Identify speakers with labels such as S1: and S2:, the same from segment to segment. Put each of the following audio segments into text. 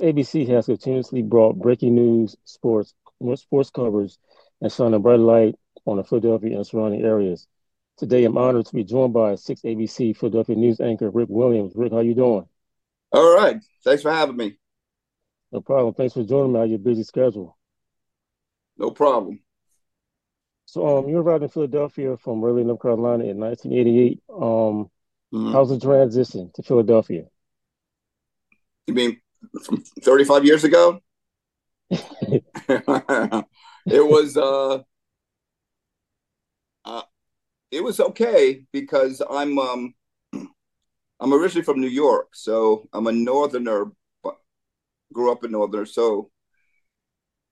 S1: ABC has continuously brought breaking news, sports, sports covers, and shone a bright light on the Philadelphia and surrounding areas. Today, I'm honored to be joined by 6 ABC Philadelphia news anchor Rick Williams. Rick, how you doing?
S2: All right. Thanks for having me.
S1: No problem. Thanks for joining me on your busy schedule.
S2: No problem.
S1: So, um, you arrived in Philadelphia from Raleigh, North Carolina in 1988. Um, mm-hmm. how's the transition to Philadelphia?
S2: You mean from 35 years ago? it was uh, uh, it was okay because I'm um, I'm originally from New York, so I'm a northerner, but grew up a northerner. So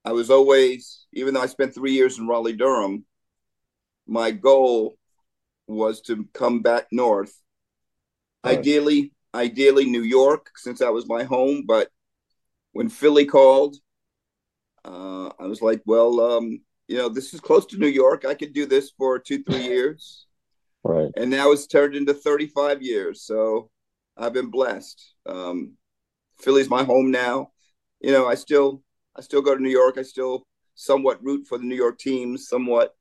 S2: I was always, even though I spent three years in Raleigh Durham, my goal was to come back north. Right. Ideally, ideally New York, since that was my home. But when Philly called, uh, I was like, well, um, you know, this is close to New York. I could do this for two, three years.
S1: Right.
S2: And now it's turned into 35 years. So I've been blessed. Um, Philly's my home now. You know, I still I still go to New York. I still somewhat root for the New York teams, somewhat,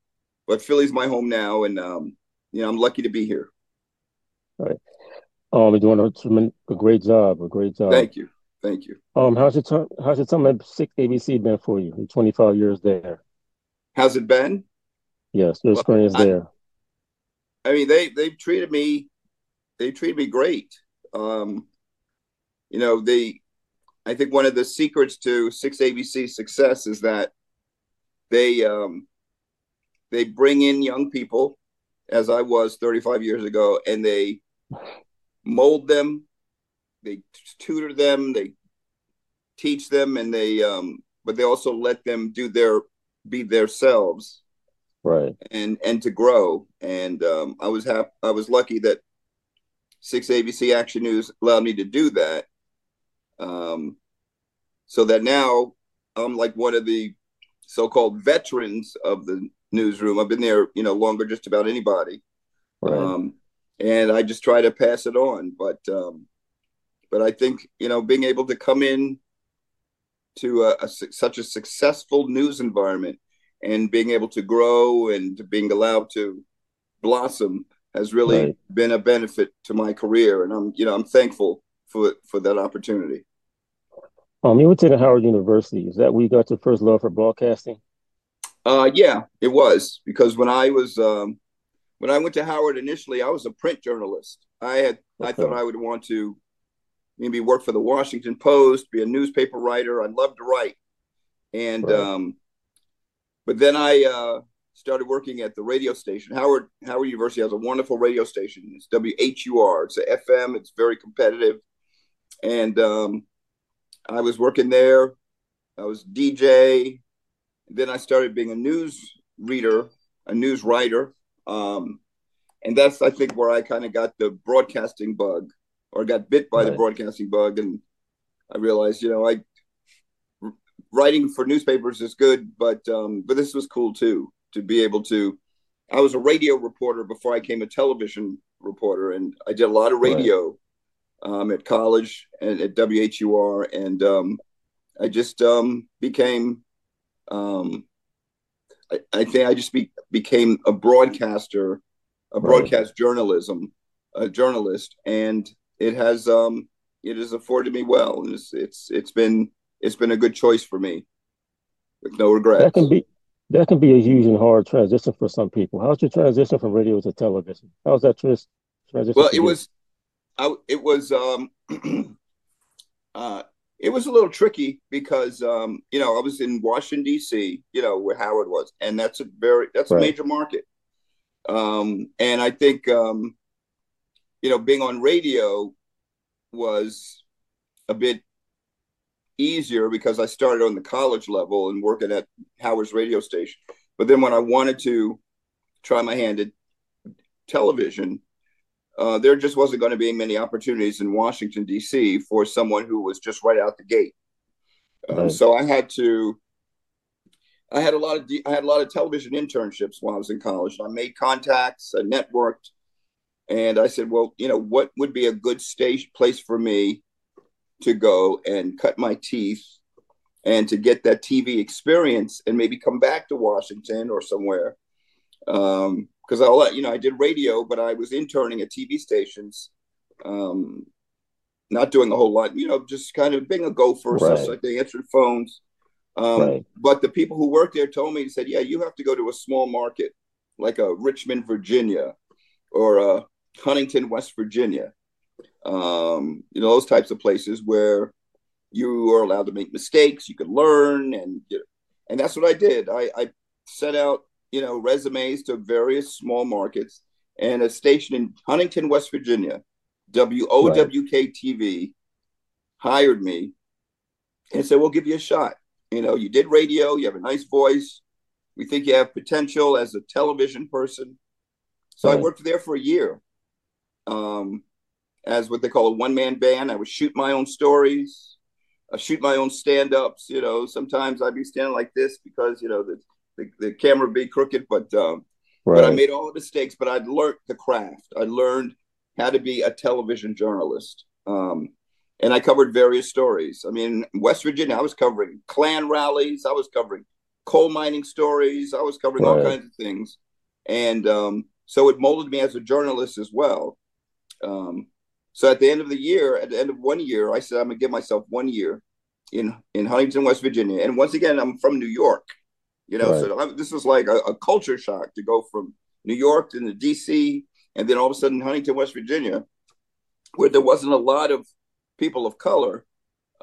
S2: but Philly's my home now, and um, you know I'm lucky to be here.
S1: All right. Um, you're doing a, a great job. A great job.
S2: Thank you. Thank you.
S1: Um, how's your time? How's your time at Six ABC been for you? 25 years there.
S2: How's it been?
S1: Yes, your experience well, I, there.
S2: I mean, they they've treated me, they treated me great. Um, you know, they. I think one of the secrets to Six ABC success is that they um, they bring in young people, as I was 35 years ago, and they mold them, they tutor them, they teach them, and they um, but they also let them do their be themselves,
S1: right?
S2: And and to grow. And um, I was happy. I was lucky that Six ABC Action News allowed me to do that. Um, so that now I'm like one of the so-called veterans of the newsroom. I've been there, you know, longer just about anybody. Right. Um, and I just try to pass it on. But um, but I think you know being able to come in to a, a, such a successful news environment and being able to grow and being allowed to blossom has really right. been a benefit to my career, and I'm you know I'm thankful for for that opportunity.
S1: Um, you went to the Howard University. Is that where you got your first love for broadcasting?
S2: Uh, yeah, it was because when I was um, when I went to Howard initially, I was a print journalist. I had okay. I thought I would want to maybe work for the Washington Post, be a newspaper writer. I'd love to write, and right. um, but then I uh, started working at the radio station. Howard Howard University has a wonderful radio station. It's WHUR. It's a FM. It's very competitive, and um, I was working there. I was DJ. Then I started being a news reader, a news writer um, and that's, I think, where I kind of got the broadcasting bug or got bit by right. the broadcasting bug. And I realized, you know, I, writing for newspapers is good, but, um, but this was cool too, to be able to, I was a radio reporter before I became a television reporter. And I did a lot of radio, right. um, at college and at WHUR. And, um, I just, um, became, um, I, I think I just be, became a broadcaster, a broadcast right. journalism, a journalist, and it has um it has afforded me well, and it's it's it's been it's been a good choice for me, with no regrets.
S1: That can be that can be a huge and hard transition for some people. How's your transition from radio to television? How's that trans- transition?
S2: Well, it was, I it was um, uh, it was a little tricky because um, you know I was in Washington D.C., you know where Howard was, and that's a very that's right. a major market. Um, and I think um, you know being on radio was a bit easier because I started on the college level and working at Howard's radio station. But then when I wanted to try my hand at television, uh, there just wasn't going to be many opportunities in Washington D.C. for someone who was just right out the gate. Um, right. So I had to. I had a lot of I had a lot of television internships while I was in college. I made contacts, I networked, and I said, well, you know, what would be a good stage place for me to go and cut my teeth and to get that TV experience and maybe come back to Washington or somewhere. Um, because I'll let you know, I did radio, but I was interning at TV stations, um, not doing a whole lot, you know, just kind of being a gopher, right. such like they answered phones. Um, right. But the people who worked there told me, he said, yeah, you have to go to a small market like a Richmond, Virginia, or a Huntington, West Virginia. Um, you know, those types of places where you are allowed to make mistakes, you can learn, and and that's what I did. I, I set out, you know, resumes to various small markets, and a station in Huntington, West Virginia, WOWK TV, hired me and said, "We'll give you a shot. You know, you did radio, you have a nice voice, we think you have potential as a television person. So right. I worked there for a year um, as what they call a one man band. I would shoot my own stories, I shoot my own stand ups. You know, sometimes I'd be standing like this because, you know, the, the, the camera be crooked, but, um, right. but I made all the mistakes, but I'd learned the craft. I learned how to be a television journalist. Um, and I covered various stories. I mean, West Virginia, I was covering Klan rallies, I was covering coal mining stories. I was covering right. all kinds of things, and um, so it molded me as a journalist as well. Um, so at the end of the year, at the end of one year, I said I'm gonna give myself one year in in Huntington, West Virginia. And once again, I'm from New York, you know. Right. So this was like a, a, culture shock to go from New York to the D.C. and then all of a sudden Huntington, West Virginia, where there wasn't a lot of people of color,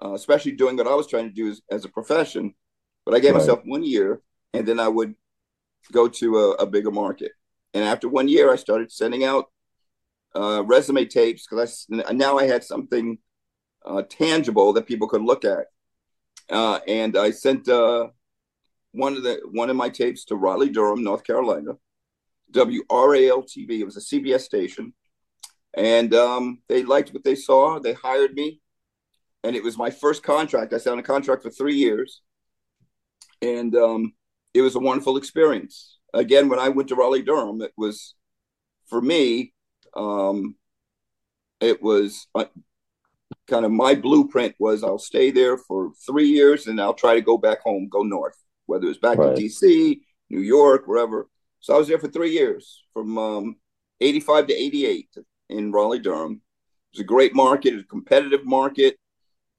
S2: uh, especially doing what I was trying to do as, as a profession. But I gave right. myself one year, and then I would go to a, a, bigger market. And after one year, I started sending out uh, resume tapes because I now I had something uh, tangible that people could look at. Uh, and I sent uh, one of the one of my tapes to Raleigh Durham, North Carolina, WRAL TV. It was a CBS station, and um, they liked what they saw. They hired me, and it was my first contract. I signed a contract for three years and um, it was a wonderful experience. Again, when I went to Raleigh Durham, it was for me. Um, it was uh, kind of my blueprint was I'll stay there for three years and I'll try to go back home, go north, whether it's back right. to DC, New York, wherever. So I was there for three years, from um, 85 to 88 in Raleigh Durham. It was a great market, a competitive market.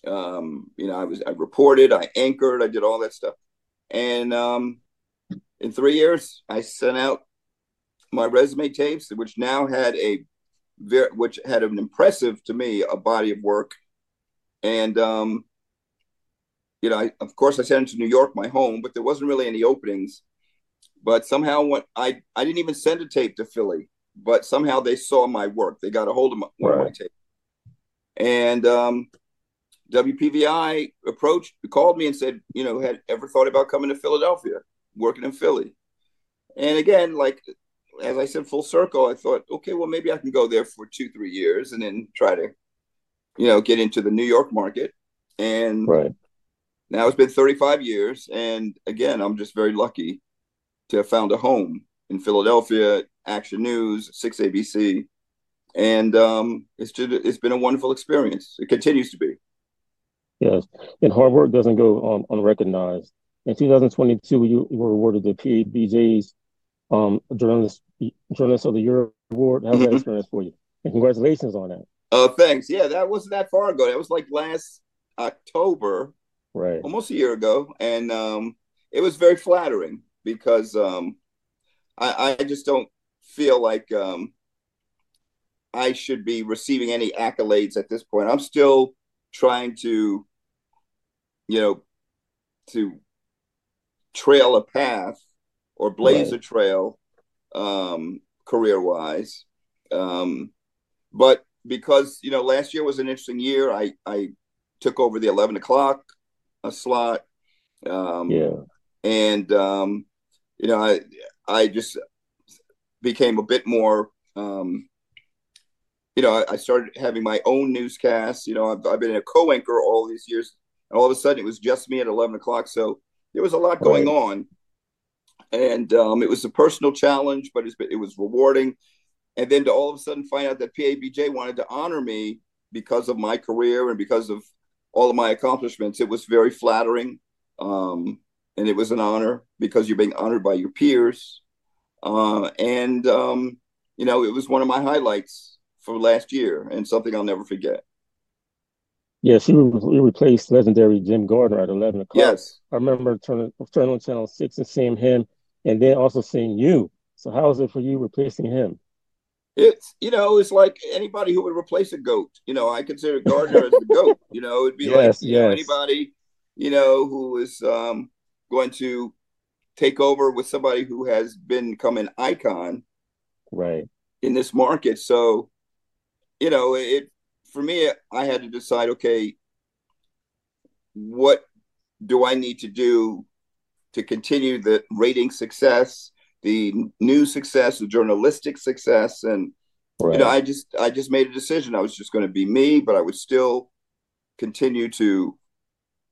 S2: Um, you know, I was I reported, I anchored, I did all that stuff. And um, in three years, I sent out my resume tapes, which now had a very, which had an impressive to me a body of work. And um, you know, I, of course, I sent it to New York, my home, but there wasn't really any openings. But somehow, when I I didn't even send a tape to Philly, but somehow they saw my work. They got a hold of my, one right. of my tapes, and um, WPVI approached, called me and said, you know, had ever thought about coming to Philadelphia, working in Philly? And again, like as I said, full circle, I thought, okay, well, maybe I can go there for two, three years and then try to, you know, get into the New York market. And right. Now it's been 35 years. And again, I'm just very lucky to have found a home in Philadelphia, Action News, 6 ABC. And um, it's just, it's been a wonderful experience. It continues to be.
S1: Yes, and hard work doesn't go um, unrecognized. In 2022, you were awarded the PABJ's um, journalist journalist of the year award. How's mm-hmm. that experience for you? And congratulations on that.
S2: Uh, thanks. Yeah, that wasn't that far ago. That was like last October,
S1: right?
S2: Almost a year ago, and um, it was very flattering because um, I, I just don't feel like um, I should be receiving any accolades at this point. I'm still trying to, you know, to trail a path or blaze right. a trail um, career wise. Um, but because, you know, last year was an interesting year, I, I took over the 11 o'clock slot. Um,
S1: yeah.
S2: And, um, you know, I, I just became a bit more um, you know, I, I, started having my own newscast. You know, I've, I've been a co-anchor all these years, and all of a sudden it was just me at eleven o'clock. So there was a lot going right. on, and um, it was a personal challenge, but it was rewarding. And then to all of a sudden find out that PABJ wanted to honor me because of my career and because of all of my accomplishments. It was very flattering, um, and it was an honor because you're being honored by your peers. Uh, and um, you know, it was one of my highlights for last year, and something I'll never forget.
S1: Yes, you, replaced legendary Jim Gardner at 11 o'clock.
S2: Yes.
S1: I remember turning, turning on Channel 6 and seeing him, and then also seeing you. So, how was it for you replacing him?
S2: It's, you know, it's like anybody who would replace a goat. You know, I consider Gardner as a goat. You know, it'd be yes, like, you yes. know, anybody, you know, who is um, going to take over with somebody who has been become an icon
S1: right
S2: in this market so you know it for me i had to decide okay what do i need to do to continue the rating success the news success the journalistic success and right. you know i just i just made a decision i was just going to be me but i would still continue to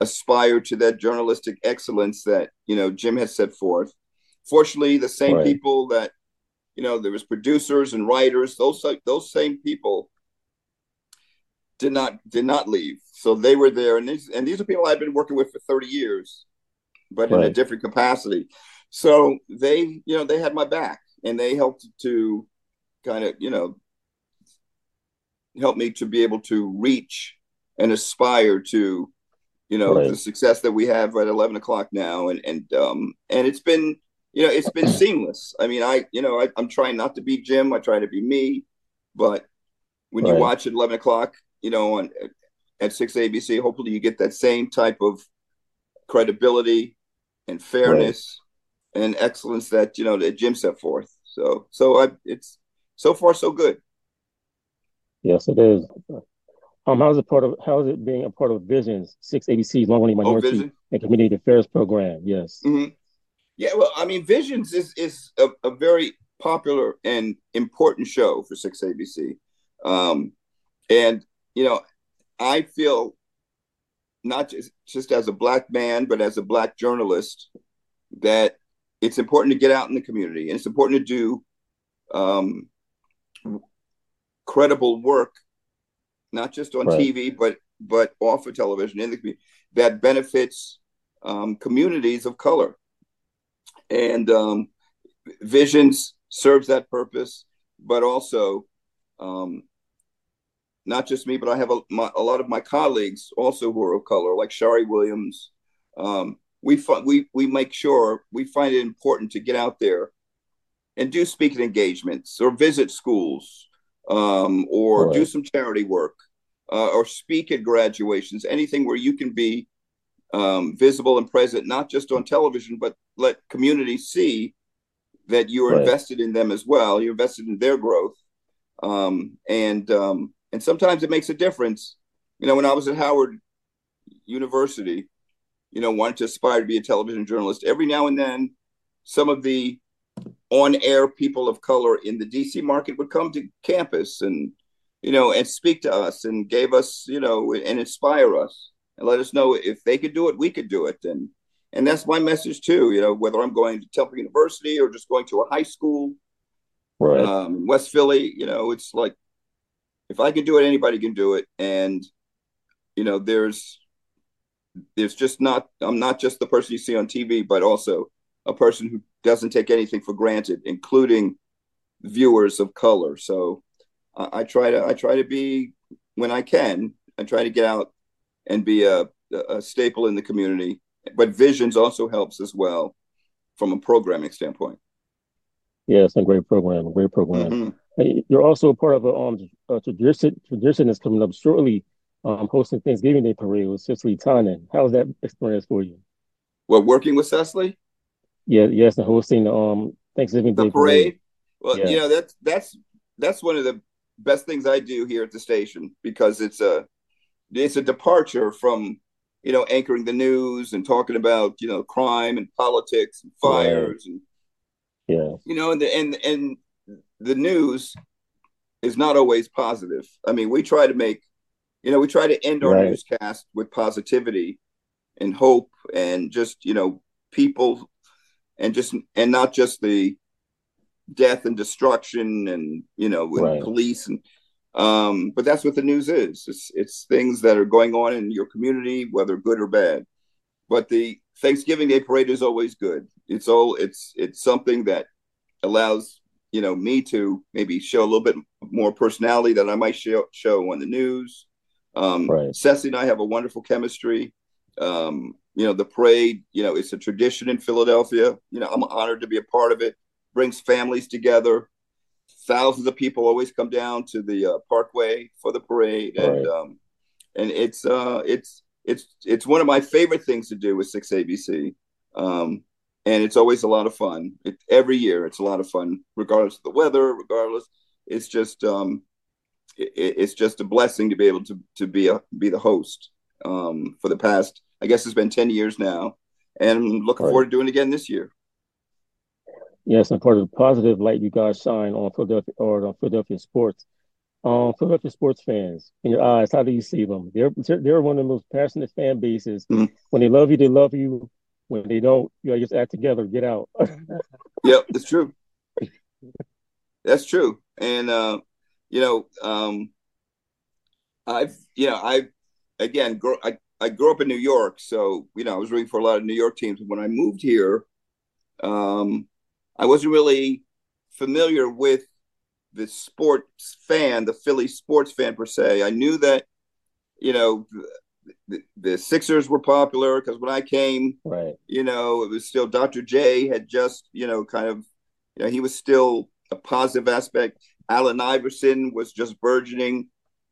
S2: aspire to that journalistic excellence that you know Jim has set forth. Fortunately, the same right. people that you know there was producers and writers; those those same people did not did not leave. So they were there, and these and these are people I've been working with for thirty years, but right. in a different capacity. So they you know they had my back, and they helped to kind of you know help me to be able to reach and aspire to you know right. the success that we have at 11 o'clock now and and um and it's been you know it's been seamless i mean i you know I, am trying not to be jim i try to be me but when right. you watch at 11 o'clock you know on at 6 abc hopefully you get that same type of credibility and fairness. And excellence that you know that jim set forth so so I, it's so far so good
S1: yes it is um, how is it part of how is it being a part of Visions Six ABC's long running oh, minority oh, and community affairs program? Yes.
S2: Mm-hmm. Yeah, well, I mean, Visions is is a, a, very popular and important show for Six ABC, um, and you know, I feel not just just as a black man, but as a black journalist, that it's important to get out in the community and it's important to do um, credible work not just on right. TV, but but off of television in the community that benefits um, communities of color. And um, Visions serves that purpose, but also um, not just me, but I have a, my, a, lot of my colleagues also who are of color, like Sharrie Williams. Um, we, we, we make sure we find it important to get out there and do speaking engagements or visit schools um, or right. do some charity work uh, or speak at graduations, anything where you can be um, visible and present, not just on television, but let communities see that you're right. invested in them as well. You're invested in their growth, um, and um, and sometimes it makes a difference. You know, when I was at Howard University, you know, wanted to aspire to be a television journalist. Every now and then, some of the on-air people of color in the DC market would come to campus and you know, and speak to us and gave us, you know, and inspire us and let us know if they could do it, we could do it. And and that's my message too. You know, whether I'm going to Temple University or just going to a high school, right. um, West Philly, you know, it's like if I can do it, anybody can do it. And you know, there's there's just not I'm not just the person you see on TV, but also a person who doesn't take anything for granted, including viewers of color. So I, I try to I try to be when I can. I try to get out and be a, a staple in the community. But Visions also helps as well from a programming standpoint.
S1: Yeah, it's a great program. A great program. Mm-hmm. You're also a part of a, um, a tradition. Tradition is coming up shortly. Um, hosting Thanksgiving Day parade with Cecily Tynan. How's that experience for you?
S2: Well, working with Cecily.
S1: Yeah, yes, and hosting the um Thanksgiving
S2: the
S1: Day
S2: parade. parade. Well, yeah. you know that's that's that's one of the best things I do here at the station because it's a it's a departure from you know anchoring the news and talking about you know crime and politics and fires and
S1: yeah
S2: you know and the and and the news is not always positive. I mean, we try to make you know we try to end our right. newscast with positivity and hope and just you know people and just and not just the death and destruction and you know with right. police and Um, but that's what the news is. It's it's things that are going on in your community, whether good or bad. But the Thanksgiving Day parade is always good. It's all it's it's something that allows you know me to maybe show a little bit more personality that I might show show on the news. Um, right. Ceci and I have a wonderful chemistry. Um, you know, the parade, you know, it's a tradition in Philadelphia. You know, I'm honored to be a part of it. Brings families together. Thousands of people always come down to the uh, Parkway for the parade, right. and um, and it's uh, it's it's it's one of my favorite things to do with Six ABC. Um, and it's always a lot of fun. It, every year, it's a lot of fun, regardless of the weather. Regardless, it's just um, it, it's just a blessing to be able to to be a be the host um, for the past. I guess it's been ten years now, and I'm looking right. forward to doing it again this year.
S1: Yes, and part of the positive light you guys shine on Philadelphia or on Philadelphia sports. Um, Philadelphia sports fans, in your eyes, how do you see them? They're they're one of the most passionate fan bases. Mm-hmm. When they love you, they love you. When they don't, you know, just act together, get out.
S2: yep, it's true. That's true, and uh, you know, um, I've you know, I again, grow, I I grew up in New York, so you know, I was rooting for a lot of New York teams. When I moved here, um, I wasn't really familiar with the sports fan, the Philly sports fan per se. I knew that, you know, the, the Sixers were popular because when I came,
S1: right,
S2: you know, it was still Dr. J had just, you know, kind of, you know, he was still a positive aspect. Allen Iverson was just burgeoning.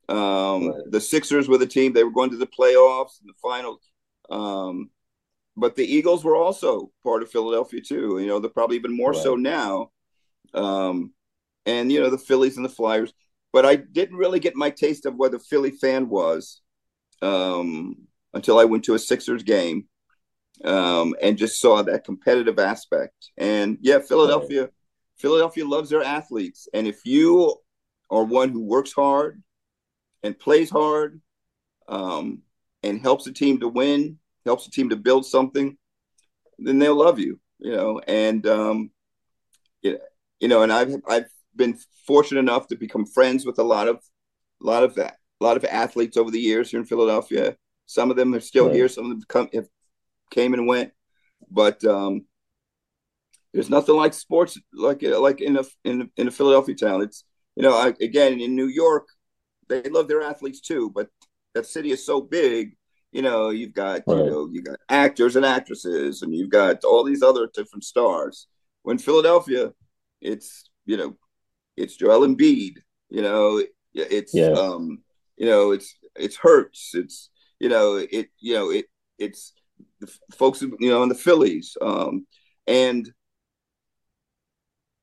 S2: Um, right. The Sixers were the team; they were going to the playoffs and the finals. Um, but the Eagles were also part of Philadelphia too. You know, they're probably even more right. so now. Um, and you know the Phillies and the Flyers. But I didn't really get my taste of what a Philly fan was um, until I went to a Sixers game um, and just saw that competitive aspect. And yeah, Philadelphia, right. Philadelphia loves their athletes, and if you are one who works hard and plays hard um, and helps the team to win, helps the team to build something, then they'll love you. You know, and um, you know, and I've I've been fortunate enough to become friends with a lot of a lot of that a lot of athletes over the years here in Philadelphia. Some of them are still right. here. Some of them come have came and went, but um, there's nothing like sports like like in a in a, in a Philadelphia town. It's you know I, again in New York they love their athletes too, but that city is so big. You know, you've got right. you know you got actors and actresses, and you've got all these other different stars. When Philadelphia, it's you know it's Joel Embiid. You know, it's yeah. um, you know, it's it's Hurts. It's you know, it you know, it it's the folks you know in the Phillies, um, and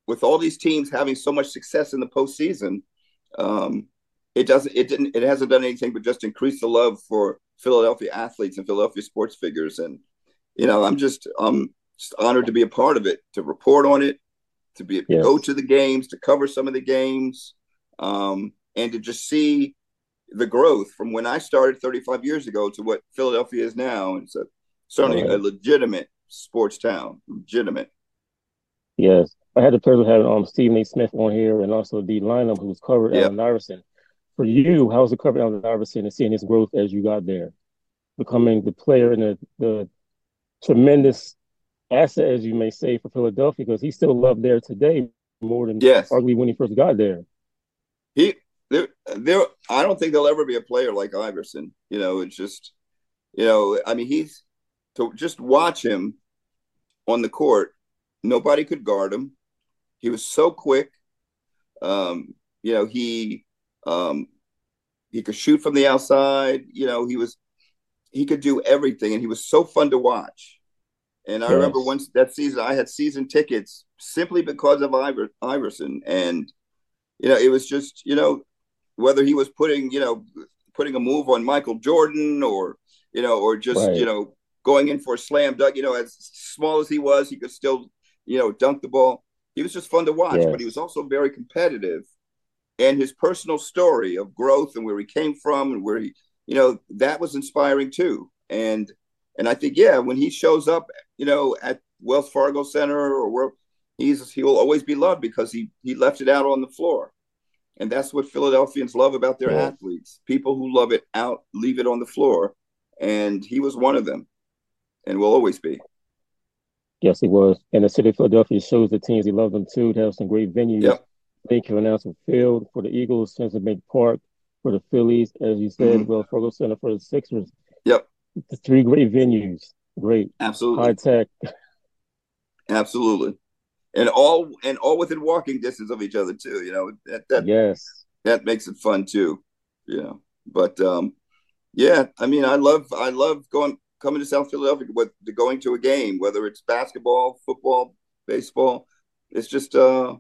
S2: with all these teams having so much success in the postseason, um, it doesn't it didn't it hasn't done anything but just increase the love for Philadelphia athletes and Philadelphia sports figures. And you know, I'm just I'm just honored to be a part of it, to report on it, to be yes. go to the games, to cover some of the games, um, and to just see the growth from when I started 35 years ago to what Philadelphia is now. It's a, certainly right. a legitimate sports town, legitimate.
S1: Yes, I had the pleasure of having um Stephen A. Smith on here, and also Dei Lynam, who's covered yep. Allen Iverson. For you, how was it covered Allen Iverson and seeing his growth as you got there, becoming the player and the, the tremendous asset, as you may say, for Philadelphia because he's still loved there today more than yes. arguably when he first got there.
S2: He there there I don't think there'll ever be a player like Iverson. You know, it's just you know, I mean he's to just watch him on the court, nobody could guard him. He was so quick. Um, you know, he um he could shoot from the outside, you know, he was he could do everything and he was so fun to watch. And I yes. remember once that season, I had season tickets simply because of Iver, Iverson. And, you know, it was just, you know, whether he was putting, you know, putting a move on Michael Jordan or, you know, or just, right. you know, going in for a slam dunk, you know, as small as he was, he could still, you know, dunk the ball. He was just fun to watch, yes. but he was also very competitive. And his personal story of growth and where he came from and where he, you know, that was inspiring too. And, and I think, yeah, when he shows up, you know, at Wells Fargo Center or where he's he will always be loved because he he left it out on the floor. and that's what Philadelphians love about their yeah. athletes. People who love it out, leave it on the floor, and he was one of them, and will always be.
S1: Yes, he was. And the city of Philadelphia shows the teams he loves them too. To have some great venues. Yep. Lincoln Financial Field for the Eagles, Citizens Bank Park for the Phillies, as you said, mm-hmm. Wells Fargo Center for the Sixers.
S2: Yep.
S1: The three great venues. Great.
S2: Absolutely.
S1: High tech.
S2: Absolutely. And all and all within walking distance of each other too. You know, that, that
S1: yes.
S2: That makes it fun too. Yeah. But um yeah, I mean I love I love going coming to South Philadelphia with going to a game, whether it's basketball, football, baseball. It's just uh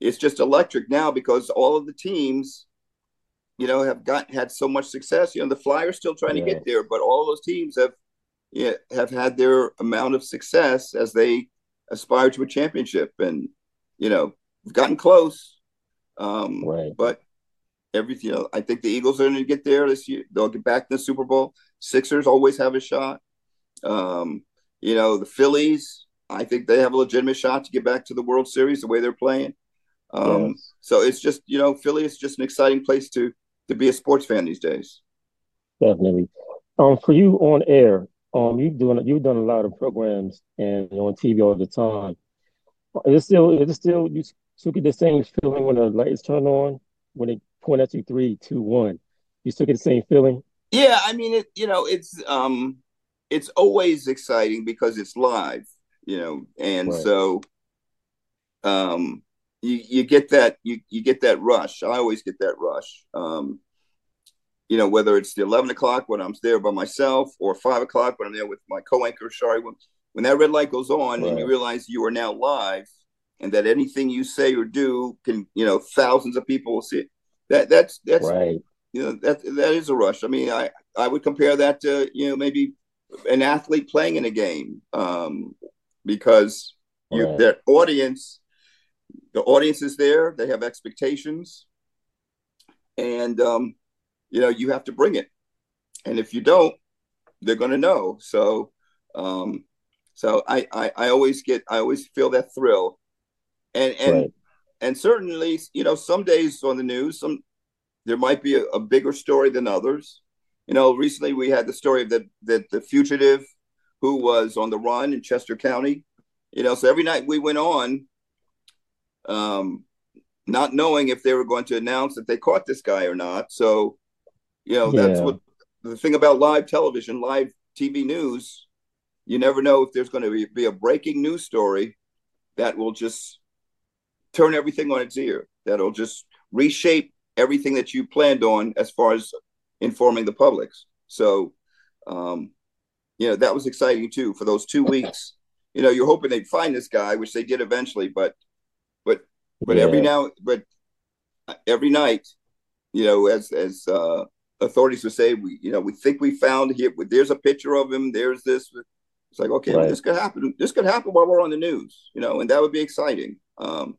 S2: it's just electric now because all of the teams you know, have got had so much success. You know, the Flyers still trying to get there, but all those teams have yeah, have had their amount of success as they aspire to a championship, and you know, we've gotten close. Um, right. But everything, you know, I think the Eagles are going to get there this year. They'll get back to the Super Bowl. Sixers always have a shot. Um, you know, the Phillies, I think they have a legitimate shot to get back to the World Series the way they're playing. Um, yes. So it's just, you know, Philly is just an exciting place to to be a sports fan these days.
S1: Definitely. Um, for you on air, um, you've done you've done a lot of programs and on TV all the time. Is it still is it still you still get the same feeling when the lights turn on when they point at you three, two, one? You still get the same feeling?
S2: Yeah, I mean it. You know, it's um, it's always exciting because it's live. You know, and right. so um, you, you get that you, you get that rush. I always get that rush. Um, you know, whether it's the eleven o'clock when I'm there by myself or five o'clock when I'm there with my co-anchor Sharrie. When, when that red light goes on right. and you realize you are now live and that anything you say or do can, you know, thousands of people will see it. That that's that's right. You know, that that is a rush. I mean, I I would compare that to you know maybe an athlete playing in a game um, because you right. their audience the audience is there they have expectations and um, you know you have to bring it and if you don't they're going to know so um, so I, I, I always get i always feel that thrill and and right. and certainly you know some days on the news some there might be a, a, bigger story than others you know recently we had the story of that that the fugitive who was on the run in chester county you know so every night we went on um, not knowing if they were going to announce that they caught this guy or not. So, you know, yeah. that's what the thing about live television, live TV news. You never know if there's going to be, be a breaking news story that will just turn everything on its ear. That'll just reshape everything that you planned on as far as informing the public. So, um, you know, that was exciting too for those two weeks. You know, you're hoping they'd find this guy, which they did eventually, but but but yeah. every now but every night, you know, as as uh, authorities would say, we you know we think we found here. There's a picture of him. There's this. It's like okay, right. this could happen. This could happen while we're on the news, you know, and that would be exciting. Um,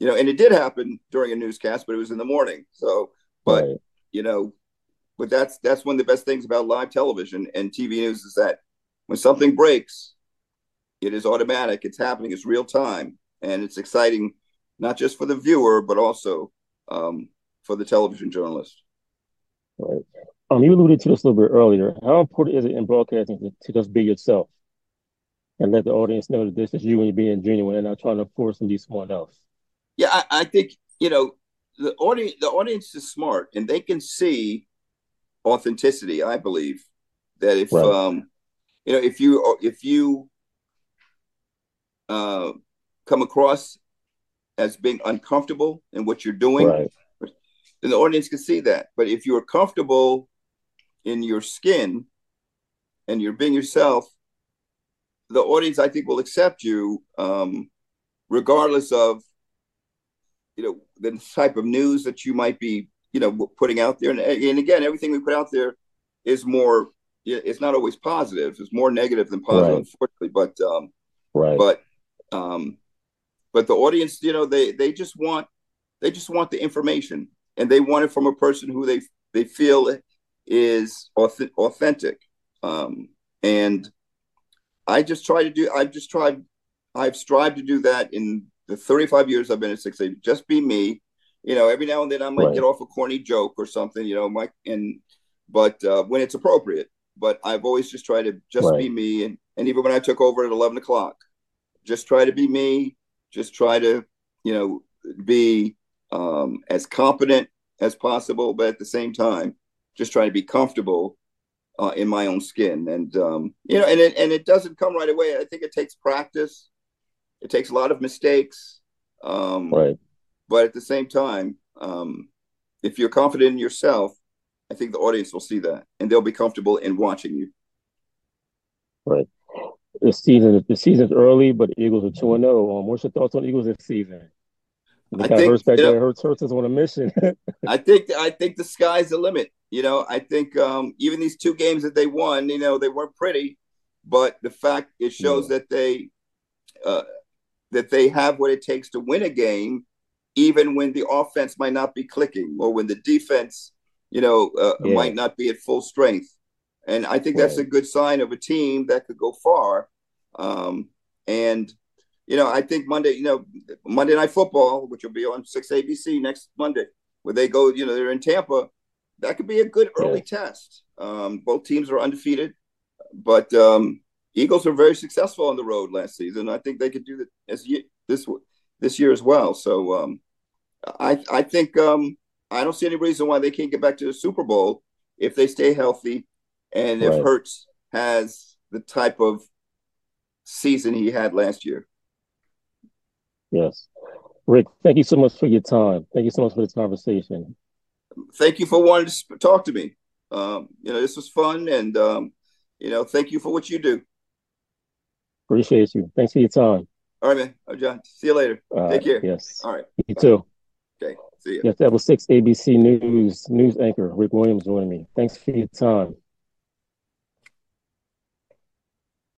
S2: you know, and it did happen during a newscast, but it was in the morning. So, but right. you know, but that's that's one of the best things about live television and TV news is that when something breaks, it is automatic. It's happening. It's real time, and it's exciting not just for the viewer, but also um, for the television journalist.
S1: Right. Um, you alluded to this a little bit earlier. How important is it in broadcasting to, to just be yourself and let the audience know that this is you and you're being genuine and not trying to force to be someone else?
S2: Yeah, I, I think you know the audience. The audience is smart and they can see authenticity. I believe that if right. um, you know if you if you uh, come across as being uncomfortable in what you're doing, right. then the audience can see that. But if you're comfortable in your skin and you're being yourself, the audience, I think, will accept you um, regardless of you know the type of news that you might be you know putting out there. And, and again, everything we put out there is more. It's not always positive. It's more negative than positive, right. unfortunately. But um, right. But um, but the audience you know they they just want they just want the information and they want it from a person who they they feel is authentic um, and i just try to do i've just tried i've strived to do that in the 35 years i've been at 6 just be me You know, every now and then I might right. get off a corny joke or something. You know, Mike, and but uh, when it's appropriate. But I've always just tried to just right. be me, and and even when I took over at eleven o'clock, just try to be me. Just try to, you know, be um, as competent as possible, but at the same time, just try to be comfortable uh, in my own skin. And um, you know, and it, and it doesn't come right away. I think it takes practice. It takes a lot of mistakes. Um,
S1: right.
S2: But at the same time, um, if you're confident in yourself, I think the audience will see that, and they'll be comfortable in watching you.
S1: Right. The season, the season's early, but the Eagles are two and zero. Oh. Um, what's your thoughts on Eagles this season? The I think, Hurts back there. Hurts Hurts is on a mission.
S2: I think I think the sky's the limit. You know, I think um, even these two games that they won, you know, they weren't pretty, but the fact it shows yeah. that they uh, that they have what it takes to win a game, even when the offense might not be clicking or when the defense, you know, uh, yeah. might not be at full strength. And I think right. that's a good sign of a team that could go far. Um, and you know, I think Monday, you know, Monday Night Football, which will be on six ABC next Monday, where they go, you know, they're in Tampa. That could be a good early yeah. test. Um, both teams are undefeated, but um, Eagles were very successful on the road last season. I think they could do that as this this year as well. So um, I I think um, I don't see any reason why they can't get back to the Super Bowl if they stay healthy and right. if Hurts has the type of season he had last year.
S1: Yes. Rick, thank you so much for your time. Thank you so much for this conversation.
S2: Thank you for wanting to talk to me. Um, you know, this was fun, and um, you know, thank you for what you do.
S1: Appreciate you. Thanks for your time.
S2: All right, man. Right, John. See you later. Take care.
S1: Yes.
S2: All right.
S1: You too.
S2: Okay. See you.
S1: Yes, that was six ABC News news anchor Rick Williams joining me. Thanks for your time.